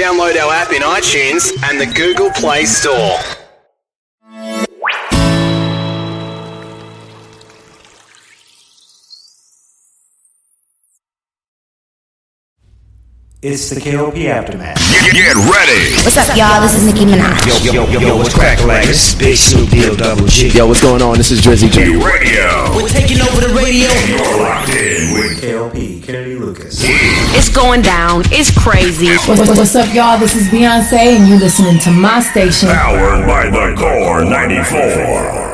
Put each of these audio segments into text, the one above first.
Download our app in iTunes and the Google Play Store. It's the KLP Aftermath. Get, get ready. What's up, y'all? This is Nicki Minaj. Yo, yo, yo, yo, what's crack like? This is Big Snoop Deal Double G. Yo, what's going on? This is Drizzy G. Radio. We're taking over the radio. You're locked in with KLP, Kennedy Lucas. It's going down. It's crazy. What's, what's up, y'all? This is Beyonce, and you're listening to my station. Powered by the Core 94.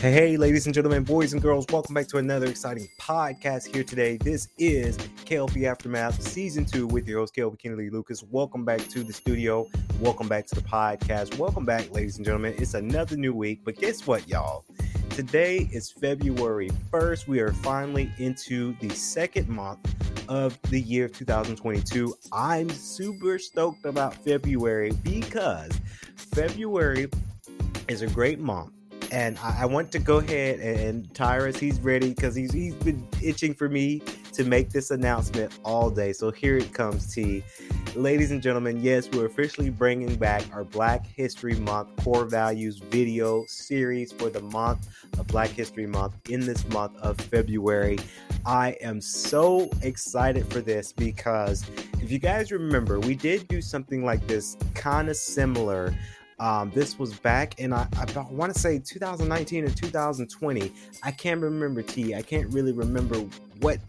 Hey, hey, ladies and gentlemen, boys and girls, welcome back to another exciting podcast here today. This is KLP Aftermath Season 2 with your host, KLP Kennedy Lucas. Welcome back to the studio. Welcome back to the podcast. Welcome back, ladies and gentlemen. It's another new week, but guess what, y'all? Today is February 1st. We are finally into the second month of the year of 2022. I'm super stoked about February because February is a great month and I, want to go ahead and, and Tyrus, he's ready because he's he's been itching for me to make this announcement all day. So here it comes, T. Ladies and gentlemen, yes, we're officially bringing back our Black History Month core values video series for the month of Black History Month in this month of February. I am so excited for this because if you guys remember, we did do something like this, kind of similar um, this was back in I, I want to say 2019 or 2020. I can't remember T. I can't really remember what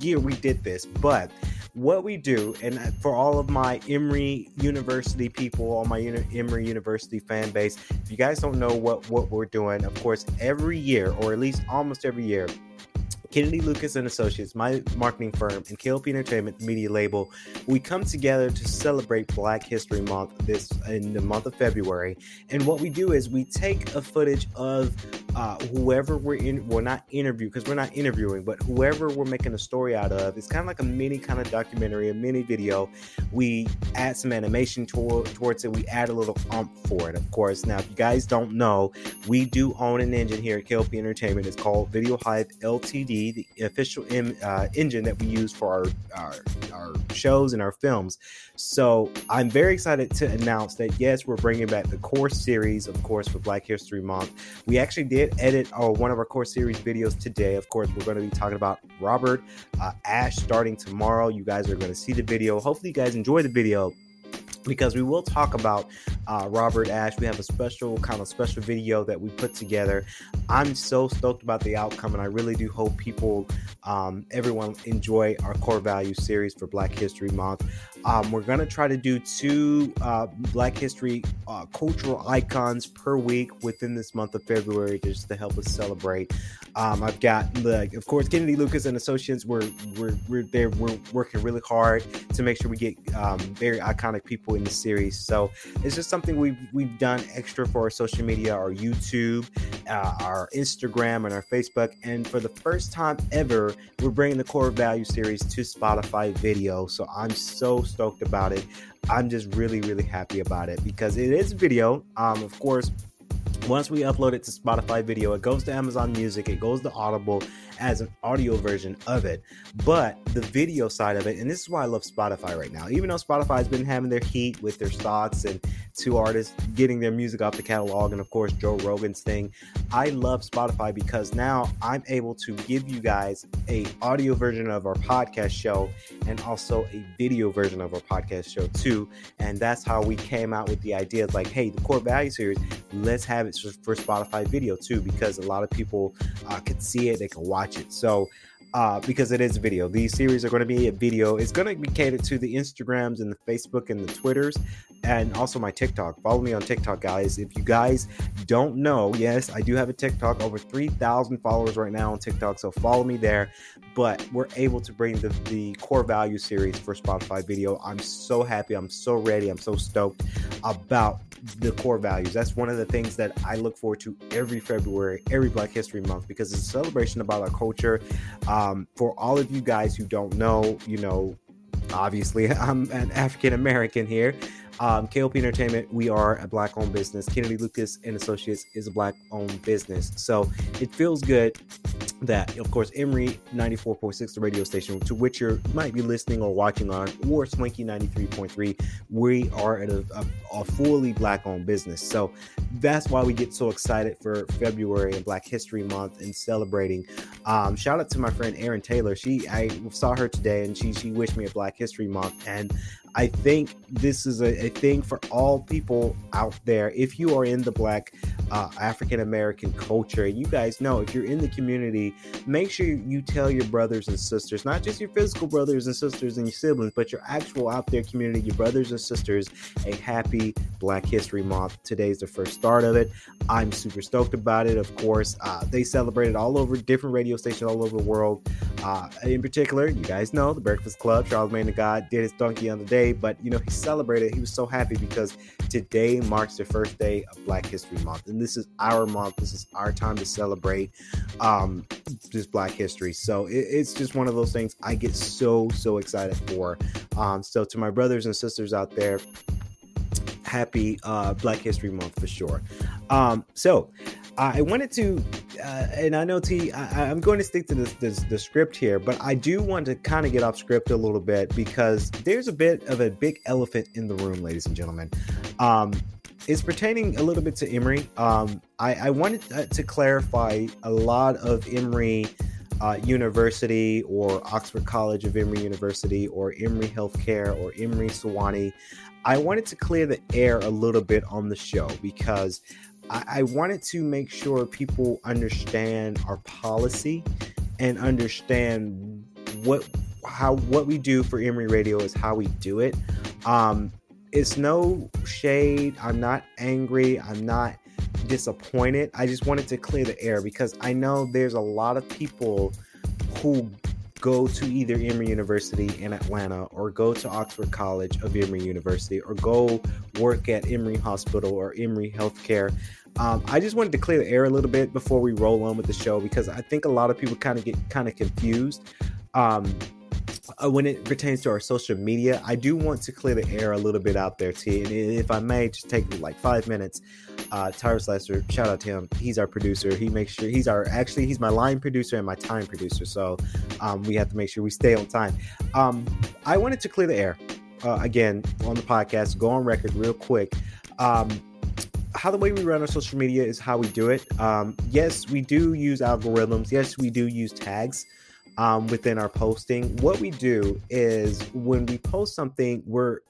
year we did this, but what we do, and uh, for all of my Emory University people, all my Uni- Emory University fan base, if you guys don't know what what we're doing, of course, every year or at least almost every year Kennedy Lucas and Associates, my marketing firm, and KLP Entertainment media label, we come together to celebrate Black History Month this in the month of February. And what we do is we take a footage of uh, whoever we're in, well, not interview because we're not interviewing, but whoever we're making a story out of. It's kind of like a mini kind of documentary, a mini video. We add some animation to- towards it. We add a little ump for it, of course. Now, if you guys don't know, we do own an engine here at KLP Entertainment. It's called Video Hive LTD the official uh, engine that we use for our, our, our shows and our films. So I'm very excited to announce that yes, we're bringing back the core series, of course, for Black History Month. We actually did edit uh, one of our core series videos today. Of course, we're going to be talking about Robert uh, Ash starting tomorrow. You guys are going to see the video. Hopefully, you guys enjoy the video because we will talk about uh, Robert Ash. We have a special kind of special video that we put together. I'm so stoked about the outcome, and I really do hope people, um, everyone, enjoy our core value series for Black History Month. Um, we're gonna try to do two uh, Black History uh, cultural icons per week within this month of February, just to help us celebrate. Um, I've got of course, Kennedy Lucas and Associates. We're we're we're there. We're working really hard to make sure we get um, very iconic people in the series. So it's just something we've we've done extra for our social media, our YouTube, uh, our Instagram, and our Facebook. And for the first time ever, we're bringing the core value series to Spotify video. So I'm so stoked about it. I'm just really really happy about it because it is video. Um, of course once we upload it to Spotify video, it goes to Amazon Music, it goes to Audible as an audio version of it. But the video side of it, and this is why I love Spotify right now, even though Spotify's been having their heat with their stocks and two artists getting their music off the catalog, and of course, Joe Rogan's thing. I love Spotify because now I'm able to give you guys a audio version of our podcast show and also a video version of our podcast show too. And that's how we came out with the idea like, hey, the core value series, let's have it for Spotify video too, because a lot of people uh, can see it, they can watch it. So uh, because it is video. These series are going to be a video. It's going to be catered to the Instagrams and the Facebook and the Twitters, and also my TikTok. Follow me on TikTok, guys. If you guys don't know, yes, I do have a TikTok. Over three thousand followers right now on TikTok, so follow me there. But we're able to bring the the core value series for Spotify video. I'm so happy. I'm so ready. I'm so stoked about the core values. That's one of the things that I look forward to every February, every Black History Month, because it's a celebration about our culture. Um, for all of you guys who don't know, you know, obviously, I'm an African American here. Um, KLP Entertainment, we are a black owned business. Kennedy Lucas and Associates is a black owned business. So it feels good that, of course, Emory 94.6, the radio station to which you might be listening or watching on, or Swanky 93.3, we are a, a, a fully black owned business. So that's why we get so excited for February and Black History Month and celebrating. Um, shout out to my friend Erin Taylor. She I saw her today and she she wished me a Black History Month and I think this is a, a, thing for all people out there. If you are in the Black uh, African American culture, and you guys know if you're in the community, make sure you tell your brothers and sisters, not just your physical brothers and sisters and your siblings, but your actual out there community, your brothers and sisters, a happy Black History Month. Today's the first start of it. I'm super stoked about it. Of course, uh, they celebrated all over different radio stations all over the world. Uh, in particular, you guys know the Breakfast Club, Charlemagne the God did his donkey on the day but you know, he celebrated. He was so happy because today marks the first day of Black History Month, and this is our month. This is our time to celebrate um, this Black history. So it, it's just one of those things I get so so excited for. Um, so to my brothers and sisters out there, happy uh, Black History Month for sure. Um, so I wanted to, uh, and I know T, I, I'm going to stick to this, the script here, but I do want to kind of get off script a little bit because there's a bit of a big elephant in the room, ladies and gentlemen. Um, it's pertaining a little bit to Emory. Um, I, I wanted to clarify a lot of Emory uh, University or Oxford College of Emory University or Emory Healthcare or Emory Sewanee. I wanted to clear the air a little bit on the show because I, I wanted to make sure people understand our policy and understand what how what we do for Emory Radio is how we do it. Um, it's no shade. I'm not angry. I'm not disappointed. I just wanted to clear the air because I know there's a lot of people who go to either Emory University in Atlanta or go to Oxford College of Emory University or go work at Emory Hospital or Emory Healthcare. Um, I just wanted to clear the air a little bit before we roll on with the show because I think a lot of people kind of get kind of confused. Um, uh, when it pertains to our social media, I do want to clear the air a little bit out there, T. And if I may, just take like five minutes. Uh, Lester, shout out to him. He's our producer. He makes sure he's our actually he's my line producer and my time producer. So um, we have to make sure we stay on time. Um, I wanted to clear the air uh, again on the podcast. Go on record real quick. Um, how the way we run our social media is how we do it. Um, yes, we do use algorithms. Yes, we do use tags um, within our posting. What we do is when we post something, we're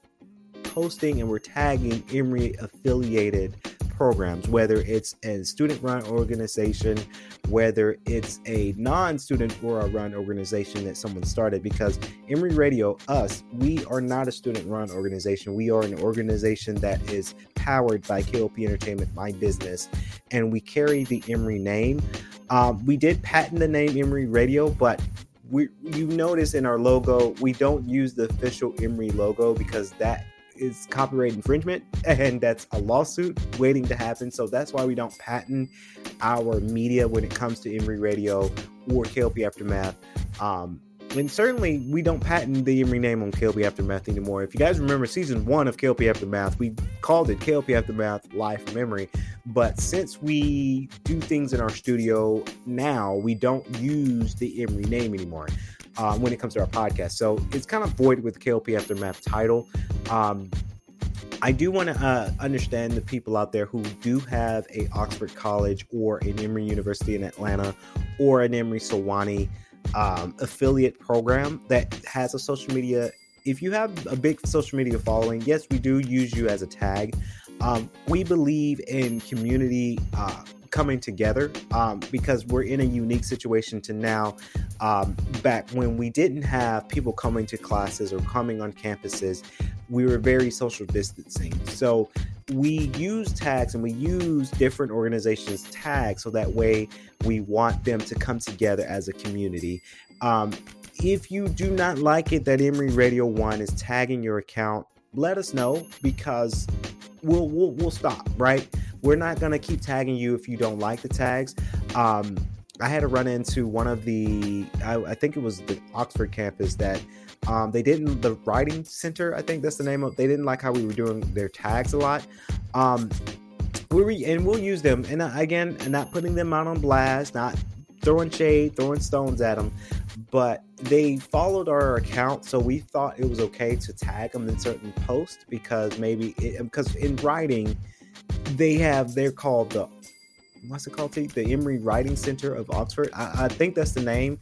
posting and we're tagging Emory affiliated programs, whether it's a student run organization, whether it's a non student run organization that someone started. Because Emory Radio, us, we are not a student run organization. We are an organization that is powered by KLP Entertainment, my business, and we carry the Emory name. Um, we did patent the name Emory Radio, but we you notice in our logo we don't use the official Emory logo because that is copyright infringement and that's a lawsuit waiting to happen. So that's why we don't patent our media when it comes to Emory Radio or KLP Aftermath. Um, and certainly we don't patent the Emory name on KLP Aftermath anymore. If you guys remember season one of KLP Aftermath, we called it KLP Aftermath Live from Emory. But since we do things in our studio now, we don't use the Emory name anymore um, when it comes to our podcast. So it's kind of void with KLP Aftermath title. Um, I do want to uh, understand the people out there who do have a Oxford College or an Emory University in Atlanta or an Emory Sewanee um, affiliate program that has a social media. If you have a big social media following, yes, we do use you as a tag. Um, we believe in community uh, coming together um, because we're in a unique situation to now um, back when we didn't have people coming to classes or coming on campuses we were very social distancing. So we use tags and we use different organizations tags so that way we want them to come together as a community. Um, if you do not like it that emory radio one is tagging your account let us know because we'll we'll, we'll stop right we're not gonna keep tagging you if you don't like the tags. Um, I had to run into one of the, I, I think it was the Oxford campus that um, they didn't, the writing center, I think that's the name of, they didn't like how we were doing their tags a lot. Um, we re, and we'll use them. And uh, again, not putting them out on blast, not throwing shade, throwing stones at them, but they followed our account, so we thought it was okay to tag them in certain posts because maybe because in writing they have they're called the what's it called? The Emory Writing Center of Oxford. I, I, think that's the name.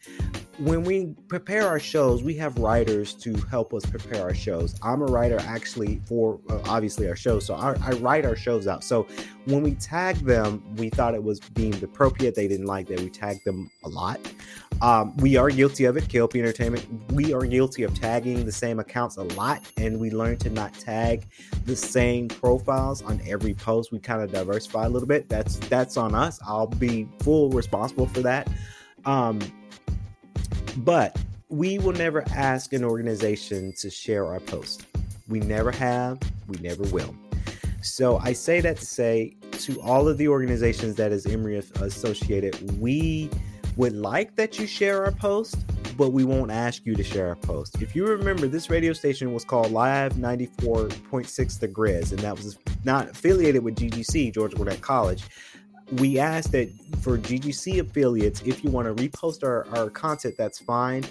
When we prepare our shows, we have writers to help us prepare our shows. I'm a writer actually for uh, obviously our shows, so I, I write our shows out. So when we tag them, we thought it was deemed appropriate. They didn't like that we tagged them a lot. Um, we are guilty of it, KLP Entertainment. We are guilty of tagging the same accounts a lot, and we learned to not tag the same profiles on every post. We kind of diversify a little bit. That's that's on us. I'll be full responsible for that. Um, but we will never ask an organization to share our post. We never have. We never will. So I say that to say to all of the organizations that is Emory associated, we would like that you share our post, but we won't ask you to share our post. If you remember, this radio station was called Live 94.6 The Grizz, and that was not affiliated with GGC, Georgia Gwinnett College. We ask that for GGC affiliates, if you want to repost our, our content, that's fine.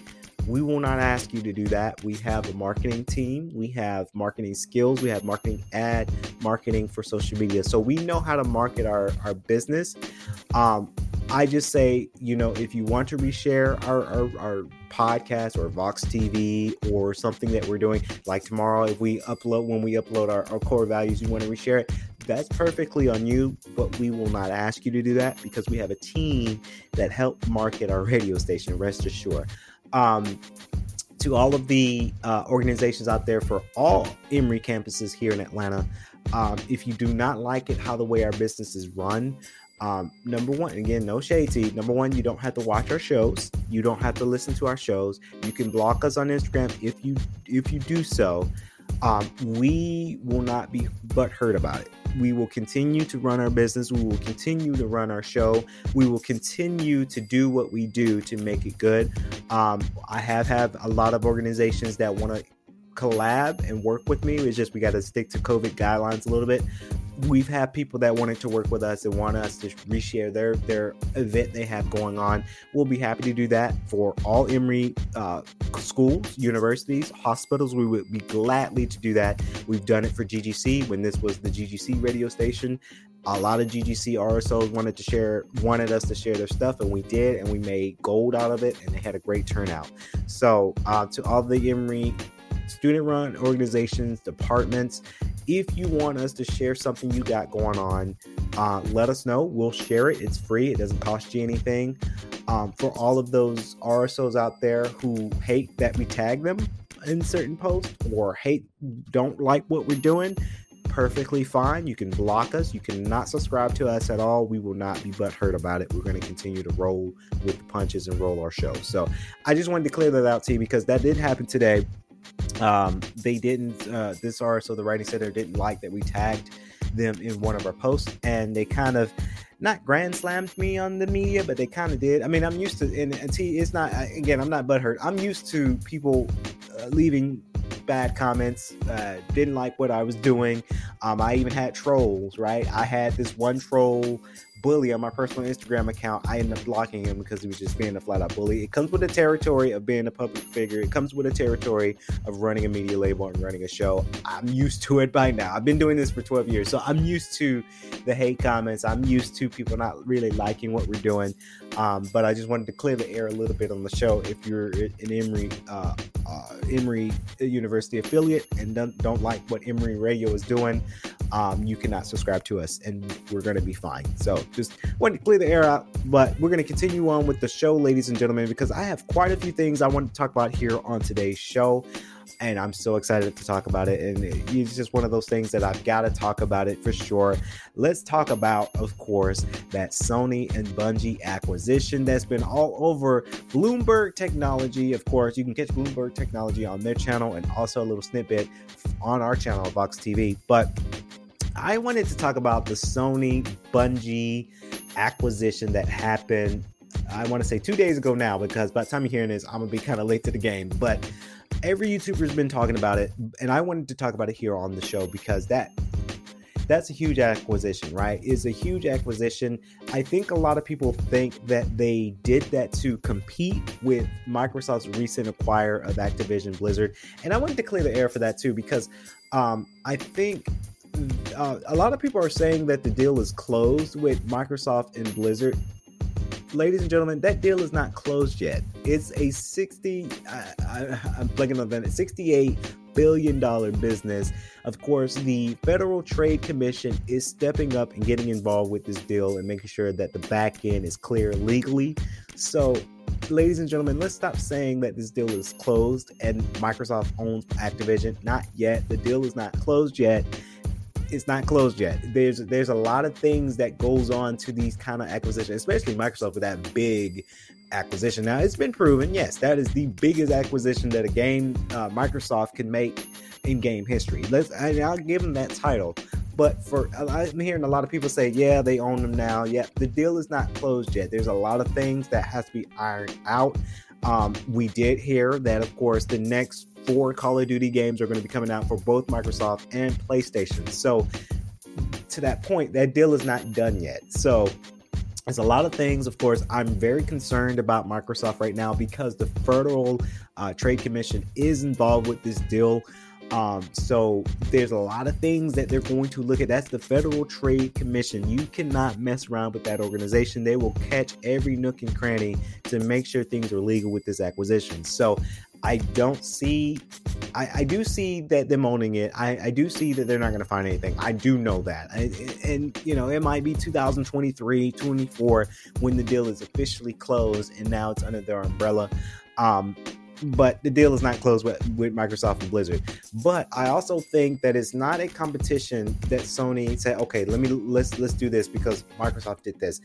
We will not ask you to do that. We have a marketing team, we have marketing skills, we have marketing ad marketing for social media. So we know how to market our, our business. Um, I just say, you know, if you want to reshare our, our, our, podcast or Vox TV or something that we're doing, like tomorrow, if we upload, when we upload our, our core values, you want to reshare it, that's perfectly on you, but we will not ask you to do that because we have a team that help market our radio station, rest assured. Um, to all of the uh, organizations out there for all Emory campuses here in Atlanta, um, if you do not like it how the way our business is run, um, number one, again, no shade. Number one, you don't have to watch our shows. You don't have to listen to our shows. You can block us on Instagram if you if you do so. Um, we will not be butthurt about it. We will continue to run our business. We will continue to run our show. We will continue to do what we do to make it good. Um, I have had a lot of organizations that want to collab and work with me. It's just we got to stick to COVID guidelines a little bit we've had people that wanted to work with us and want us to reshare their their event they have going on. We'll be happy to do that for all Emory uh, schools, universities, hospitals. We would be gladly to do that. We've done it for GGC when this was the GGC radio station. A lot of GGC RSOs wanted to share, wanted us to share their stuff, and we did, and we made gold out of it, and they had a great turnout. So, uh, to all the Emory student run organizations, departments. If you want us to share something you got going on, uh, let us know. We'll share it. It's free, it doesn't cost you anything. Um, for all of those RSOs out there who hate that we tag them in certain posts or hate, don't like what we're doing, perfectly fine. You can block us. You cannot subscribe to us at all. We will not be butthurt about it. We're going to continue to roll with the punches and roll our show. So I just wanted to clear that out to you because that did happen today um, they didn't uh, this RSO the writing center didn't like that we tagged them in one of our posts and they kind of not grand slammed me on the media but they kind of did. I mean i'm used to and, and see it's not again i'm not butthurt. I'm used to people uh, leaving bad comments uh, didn't like what i was doing. Um, i even had trolls right? I had this one troll bully on my personal Instagram account, I ended up blocking him because he was just being a flat out bully. It comes with the territory of being a public figure. It comes with the territory of running a media label and running a show. I'm used to it by now. I've been doing this for 12 years, so I'm used to the hate comments. I'm used to people not really liking what we're doing. Um, but I just wanted to clear the air a little bit on the show. If you're an Emory uh, uh, Emory University affiliate and don't, don't like what Emory Radio is doing, um, you cannot subscribe to us, and we're going to be fine. So just wanted to clear the air out, but we're going to continue on with the show, ladies and gentlemen, because I have quite a few things I want to talk about here on today's show and I'm so excited to talk about it. And it's just one of those things that I've got to talk about it for sure. Let's talk about, of course, that Sony and Bungie acquisition that's been all over Bloomberg Technology. Of course, you can catch Bloomberg Technology on their channel and also a little snippet on our channel, Vox TV. But I wanted to talk about the Sony Bungie acquisition that happened I want to say two days ago now, because by the time you're hearing this, I'm gonna be kind of late to the game. But every YouTuber's been talking about it, and I wanted to talk about it here on the show because that that's a huge acquisition, right? Is a huge acquisition. I think a lot of people think that they did that to compete with Microsoft's recent acquire of Activision Blizzard, and I wanted to clear the air for that too because um, I think uh, a lot of people are saying that the deal is closed with Microsoft and Blizzard. Ladies and gentlemen, that deal is not closed yet. It's a 60, I, I'm blanking on that, 68 billion dollar business. Of course, the Federal Trade Commission is stepping up and getting involved with this deal and making sure that the back end is clear legally. So, ladies and gentlemen, let's stop saying that this deal is closed and Microsoft owns Activision. Not yet. The deal is not closed yet it's not closed yet. There's there's a lot of things that goes on to these kind of acquisitions, especially Microsoft with that big acquisition. Now it's been proven, yes, that is the biggest acquisition that a game uh, Microsoft can make in game history. Let's I'll give them that title. But for I'm hearing a lot of people say, yeah, they own them now. Yeah, the deal is not closed yet. There's a lot of things that has to be ironed out. Um, we did hear that, of course, the next four Call of Duty games are going to be coming out for both Microsoft and PlayStation. So, to that point, that deal is not done yet. So, there's a lot of things, of course. I'm very concerned about Microsoft right now because the Federal uh, Trade Commission is involved with this deal. Um, so there's a lot of things that they're going to look at. That's the Federal Trade Commission. You cannot mess around with that organization. They will catch every nook and cranny to make sure things are legal with this acquisition. So I don't see. I, I do see that them owning it. I, I do see that they're not going to find anything. I do know that. I, and, you know, it might be 2023, 24 when the deal is officially closed and now it's under their umbrella. Um, but the deal is not closed with, with Microsoft and Blizzard. But I also think that it's not a competition that Sony said, okay, let me let's let's do this because Microsoft did this.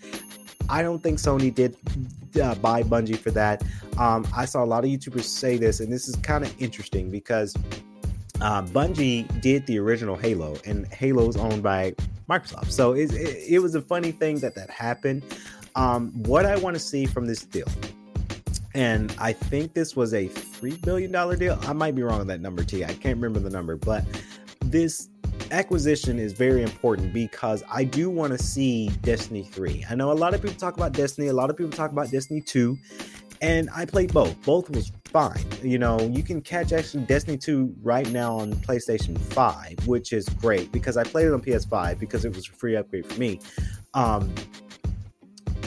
I don't think Sony did uh, buy Bungie for that. Um, I saw a lot of YouTubers say this, and this is kind of interesting because uh, Bungie did the original Halo, and Halo is owned by Microsoft. So it, it, it was a funny thing that that happened. Um, what I want to see from this deal and I think this was a three billion dollar deal. I might be wrong on that number, T. I can't remember the number, but this acquisition is very important because I do want to see Destiny 3. I know a lot of people talk about Destiny, a lot of people talk about Destiny 2, and I played both. Both was fine. You know, you can catch actually Destiny 2 right now on PlayStation 5, which is great because I played it on PS5 because it was a free upgrade for me. Um,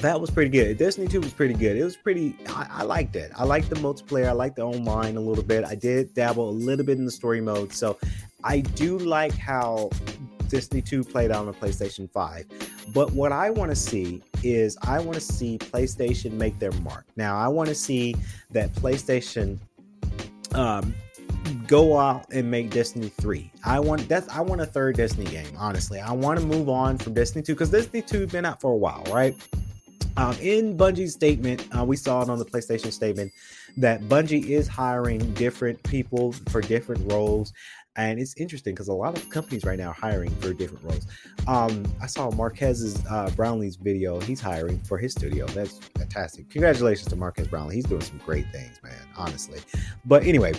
that was pretty good. Destiny 2 was pretty good. It was pretty, I, I liked it. I liked the multiplayer. I liked the online a little bit. I did dabble a little bit in the story mode. So I do like how Destiny 2 played out on the PlayStation 5. But what I want to see is I want to see PlayStation make their mark. Now, I want to see that PlayStation um, go out and make Destiny 3. I want that's I want a third Destiny game, honestly. I want to move on from Destiny 2 because Destiny 2 has been out for a while, right? Um, in Bungie's statement, uh, we saw it on the PlayStation statement that Bungie is hiring different people for different roles. And it's interesting because a lot of companies right now are hiring for different roles. Um, I saw Marques's uh, Brownlee's video. He's hiring for his studio. That's fantastic. Congratulations to Marques Brownlee. He's doing some great things, man, honestly. But anyway,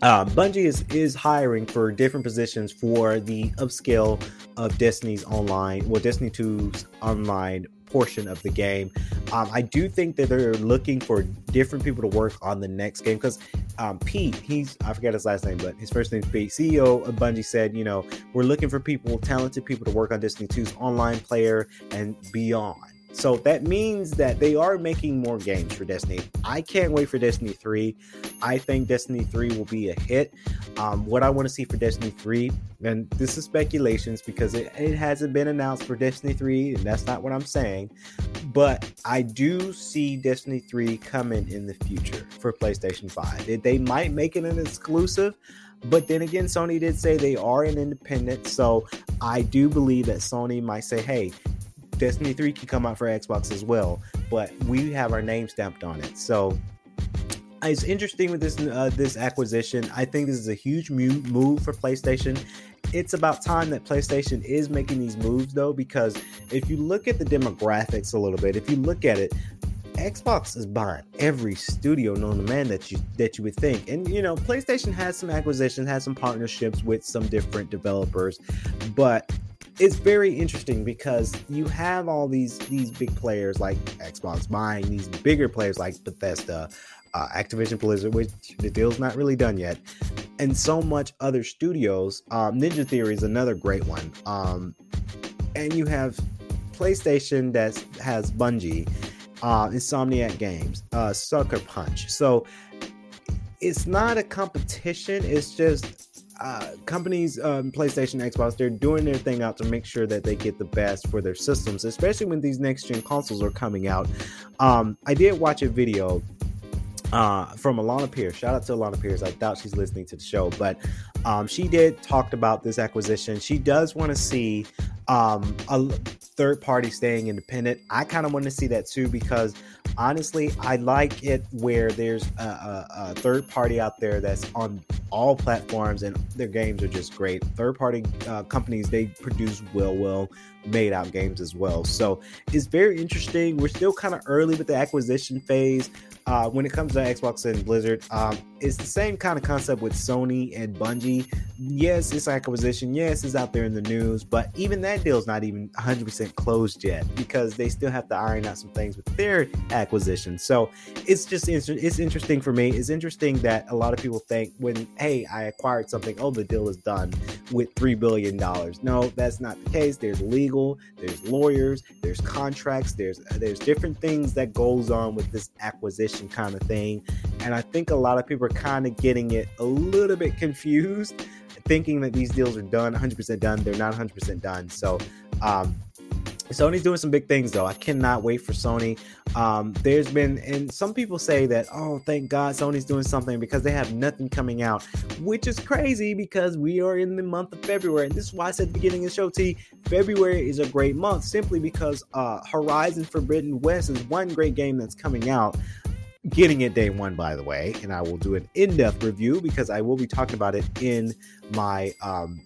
uh, Bungie is is hiring for different positions for the upscale of Destiny's online, well, Destiny 2's online portion of the game. Um, I do think that they're looking for different people to work on the next game because um, Pete, he's I forget his last name, but his first name is Pete. CEO of Bungie said, you know, we're looking for people, talented people to work on Destiny 2's online player and beyond. So that means that they are making more games for Destiny. I can't wait for Destiny 3. I think Destiny 3 will be a hit. Um, what I want to see for Destiny 3, and this is speculations because it, it hasn't been announced for Destiny 3, and that's not what I'm saying. But I do see Destiny 3 coming in the future for PlayStation 5. They, they might make it an exclusive. But then again, Sony did say they are an independent. So I do believe that Sony might say, hey, Destiny 3 can come out for Xbox as well, but we have our name stamped on it. So it's interesting with this uh, this acquisition. I think this is a huge move for PlayStation. It's about time that PlayStation is making these moves though, because if you look at the demographics a little bit, if you look at it, Xbox is buying every studio known to man that you that you would think. And you know, PlayStation has some acquisitions, has some partnerships with some different developers, but it's very interesting because you have all these these big players like Xbox buying these bigger players like Bethesda, uh, Activision Blizzard, which the deal's not really done yet, and so much other studios. Um, Ninja Theory is another great one. Um, and you have PlayStation that has Bungie, uh, Insomniac Games, uh, Sucker Punch. So it's not a competition. It's just uh, companies, um, PlayStation, Xbox, they're doing their thing out to make sure that they get the best for their systems, especially when these next gen consoles are coming out. Um, I did watch a video uh, from Alana Pierce. Shout out to Alana Pierce. I doubt she's listening to the show, but um, she did talked about this acquisition. She does want to see um, a third party staying independent. I kind of want to see that too because honestly, I like it where there's a, a, a, third party out there that's on all platforms and their games are just great. Third party uh, companies they produce well, well made out games as well. So it's very interesting. We're still kind of early with the acquisition phase. Uh, when it comes to Xbox and Blizzard, um, it's the same kind of concept with Sony and Bungie. Yes, it's acquisition. Yes, it's out there in the news, but even that deal's not even 100% closed yet because they still have to iron out some things with their acquisition. So it's just it's interesting for me. It's interesting that a lot of people think when hey, I acquired something, oh, the deal is done with three billion dollars. No, that's not the case. There's legal, there's lawyers, there's contracts, there's there's different things that goes on with this acquisition kind of thing, and I think a lot of people kind of getting it a little bit confused, thinking that these deals are done, 100% done. They're not 100% done. So. Um, Sony's doing some big things though. I cannot wait for Sony. Um, there's been, and some people say that, oh, thank God Sony's doing something because they have nothing coming out, which is crazy because we are in the month of February. And this is why I said at the beginning of the show, T, February is a great month simply because uh, Horizon Forbidden West is one great game that's coming out getting it day one, by the way, and I will do an in-depth review because I will be talking about it in my um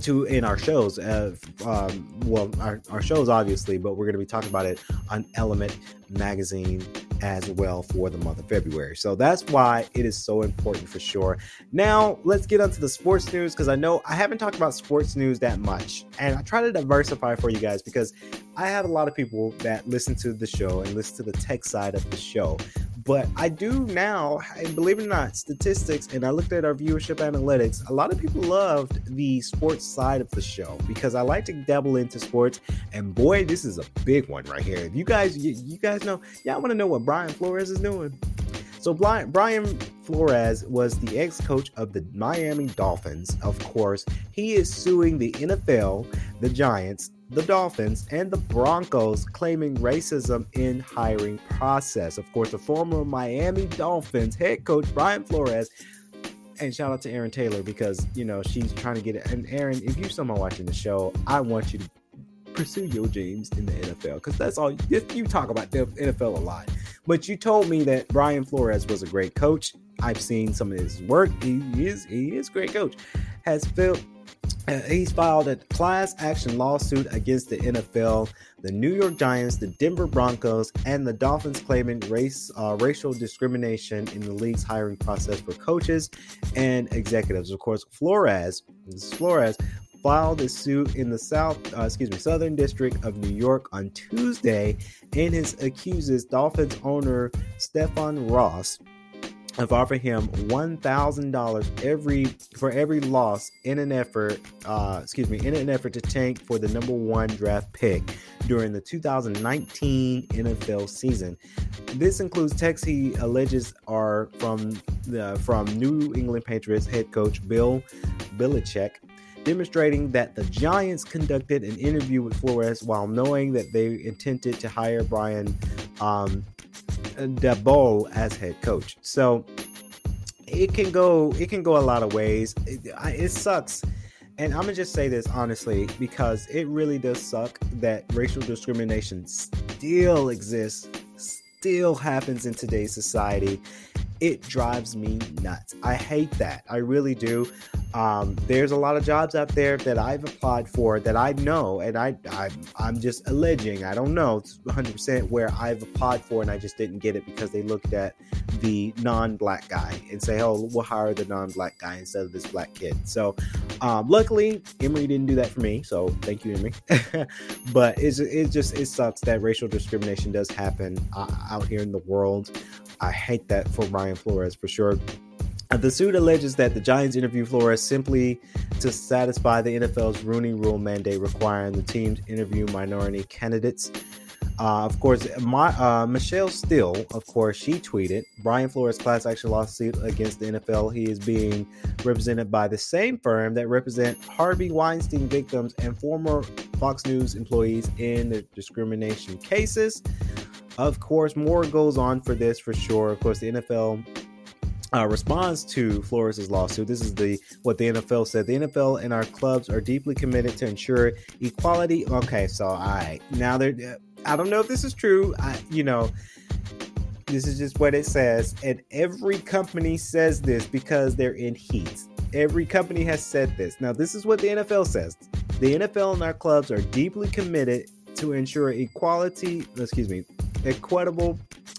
to in our shows uh, um, well our, our shows obviously but we're going to be talking about it on element magazine as well for the month of february. So that's why it is so important for sure. Now let's get onto the sports news because i know i haven't talked about sports news that much and i try to diversify for you guys because i have a lot of people that listen to the show and listen to the tech side of the show but I do now, and believe it or not, statistics, and I looked at our viewership analytics. A lot of people loved the sports side of the show because I like to dabble into sports. And boy, this is a big one right here. You guys, you, you guys know, y'all want to know what Brian Flores is doing? So Brian Flores was the ex-coach of the Miami Dolphins. Of course, he is suing the NFL, the Giants, the Dolphins, and the Broncos claiming racism in hiring process. Of course, the former Miami Dolphins head coach Brian Flores and shout out to Erin Taylor because you know she's trying to get it. And Erin, if you're someone watching the show, I want you to pursue your dreams in the NFL because that's all you talk about the NFL a lot. But you told me that Brian Flores was a great coach. I've seen some of his work. He is he is great coach. Has filled he's filed a class action lawsuit against the NFL, the New York Giants, the Denver Broncos, and the Dolphins, claiming race uh, racial discrimination in the league's hiring process for coaches and executives. Of course, Flores, Flores filed a suit in the South, uh, excuse me, Southern District of New York on Tuesday, and his accuses Dolphins owner Stephen Ross of offering him one thousand dollars every for every loss in an effort, uh, excuse me, in an effort to tank for the number one draft pick during the 2019 NFL season. This includes texts he alleges are from the from New England Patriots head coach Bill Belichick demonstrating that the Giants conducted an interview with Flores while knowing that they intended to hire Brian um, Daboll as head coach. So it can go it can go a lot of ways. It, it sucks. And I'm gonna just say this honestly because it really does suck that racial discrimination still exists, still happens in today's society. It drives me nuts. I hate that. I really do. Um, there's a lot of jobs out there that I've applied for that I know, and I, I I'm just alleging. I don't know It's 100 percent where I've applied for and I just didn't get it because they looked at the non-black guy and say, "Oh, we'll hire the non-black guy instead of this black kid." So, um, luckily, Emory didn't do that for me. So, thank you, Emory. but it's it just it sucks that racial discrimination does happen uh, out here in the world. I hate that for Brian Flores for sure. Uh, The suit alleges that the Giants interviewed Flores simply to satisfy the NFL's Rooney Rule mandate requiring the teams interview minority candidates. Uh, of course, my, uh, Michele Steele, of course, she tweeted Brian Flores' class action lawsuit against the NFL. He is being represented by the same firm that represent Harvey Weinstein victims and former Fox News employees in the discrimination cases. Of course, more goes on for this for sure. Of course, the NFL uh, responds to Flores' lawsuit. This is the what the NFL said. The NFL and our clubs are deeply committed to ensure equality. Okay, so all right, now they're. I don't know if this is true. I, you know, this is just what it says, and every company says this because they're in heat. Every company has said this. Now, this is what the NFL says. The NFL and our clubs are deeply committed to ensure equality. Excuse me, equitable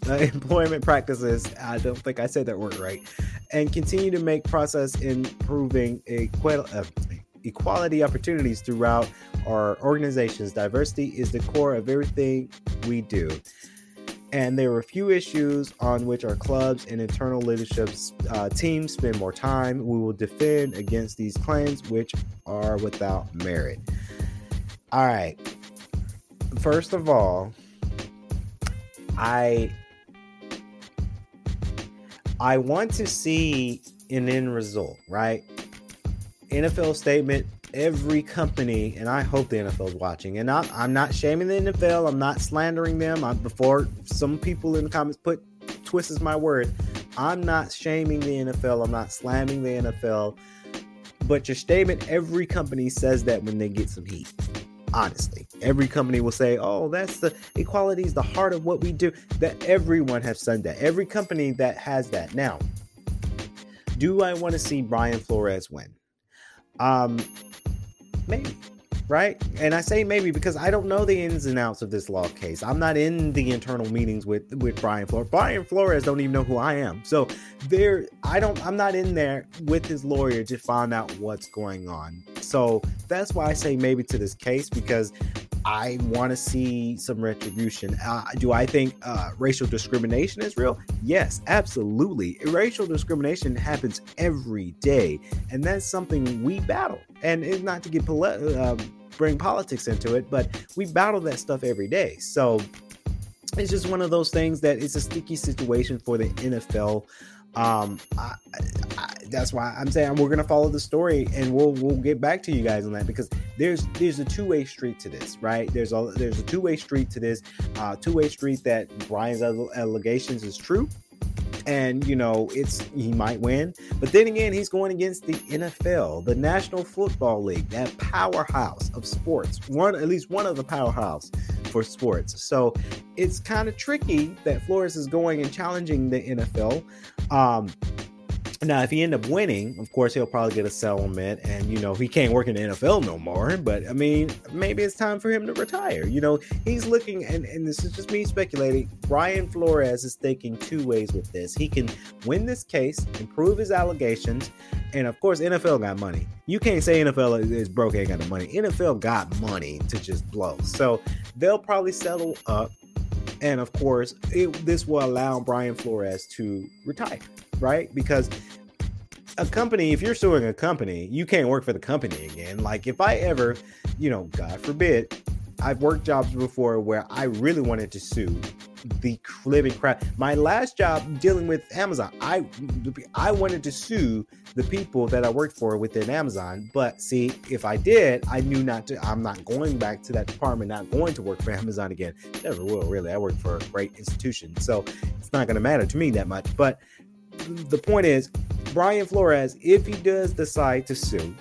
uh, employment practices. I don't think I said that word right, and continue to make process improving equi- uh, equality opportunities throughout our organizations. Diversity is the core of everything we do. And there are a few issues on which our clubs and internal leadership uh, teams spend more time. We will defend against these claims, which are without merit. All right. First of all, I I want to see an end result, right? NFL statement, every company, and I hope the NFL is watching. And I'm, I'm not shaming the NFL, I'm not slandering them. I'm, before some people in the comments put twist is my word, I'm not shaming the NFL, I'm not slamming the NFL. But your statement, every company says that when they get some heat honestly. Every company will say oh that's the equality is the heart of what we do. That everyone has said that. Every company that has that. Now do i want to see brian flores win? Um maybe right and i say maybe because i don't know the ins and outs of this law case i'm not in the internal meetings with with brian flores brian flores don't even know who i am so there i don't i'm not in there with his lawyer to find out what's going on so that's why i say maybe to this case because I want to see some retribution. Uh, do I think uh, racial discrimination is real? Yes, absolutely. Racial discrimination happens every day, and that's something we battle. And it's not to get poli- uh, bring politics into it, but we battle that stuff every day. So it's just one of those things that it's a sticky situation for the NFL. Um, I, I, that's why I'm saying we're gonna follow the story, and we'll we'll get back to you guys on that because there's there's a two way street to this, right? There's a there's a two way street to this, uh, two way street that Brian's allegations is true, and you know it's he might win, but then again he's going against the NFL, the National Football League, that powerhouse of sports, one at least one of the powerhouse for sports. So it's kind of tricky that Flores is going and challenging the NFL. Um, now, if he end up winning, of course, he'll probably get a settlement, and you know he can't work in the NFL no more. But I mean, maybe it's time for him to retire. You know, he's looking, and, and this is just me speculating. Brian Flores is thinking two ways with this. He can win this case, improve his allegations, and of course, NFL got money. You can't say NFL is broke, ain't got the money. NFL got money to just blow, so they'll probably settle up. And of course, it, this will allow Brian Flores to retire, right? Because a company, if you're suing a company, you can't work for the company again. Like if I ever, you know, God forbid, I've worked jobs before where I really wanted to sue the living crap. My last job dealing with Amazon, I I wanted to sue the people that I worked for within Amazon. But see, if I did, I knew not to. I'm not going back to that department. Not going to work for Amazon again. Never will. Really, I work for a great institution, so it's not going to matter to me that much. But the point is, Brian Flores, if he does decide to sue,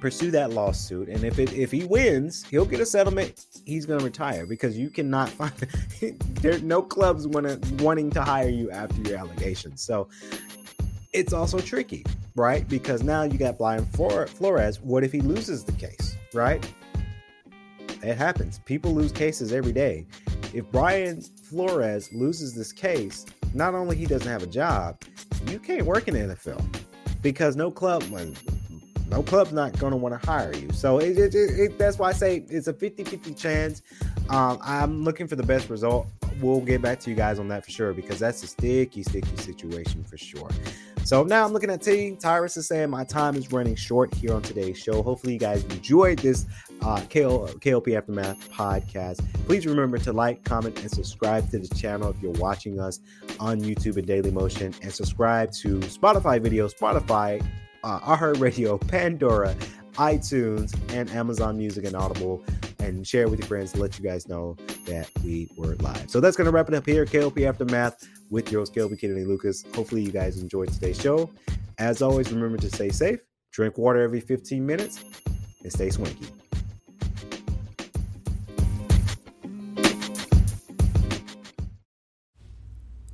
pursue that lawsuit, and if it if he wins, he'll get a settlement. He's going to retire because you cannot find there no clubs want wanting to hire you after your allegations. So it's also tricky, right? Because now you got Brian Flores. What if he loses the case, right? It happens. People lose cases every day. If Brian Flores loses this case, not only he doesn't have a job, you can't work in the NFL because no club, no club's not going to want to hire you. So it, it, it, that's why I say it's a 50-50 chance. Um, I'm looking for the best result. We'll get back to you guys on that for sure because that's a sticky, sticky situation for sure. So now I'm looking at T. Tyrus is saying my time is running short here on today's show. Hopefully, you guys enjoyed this uh, KL, KLP Aftermath podcast. Please remember to like, comment, and subscribe to the channel if you're watching us on YouTube and Daily Motion, and subscribe to Spotify videos, Spotify, uh, iHeartRadio, Pandora, iTunes, and Amazon Music and Audible, and share with your friends to let you guys know that we were live. So that's going to wrap it up here, KLP Aftermath with your host, KLP Kennedy Lucas. Hopefully, you guys enjoyed today's show. As always, remember to stay safe, drink water every 15 minutes, and stay swanky.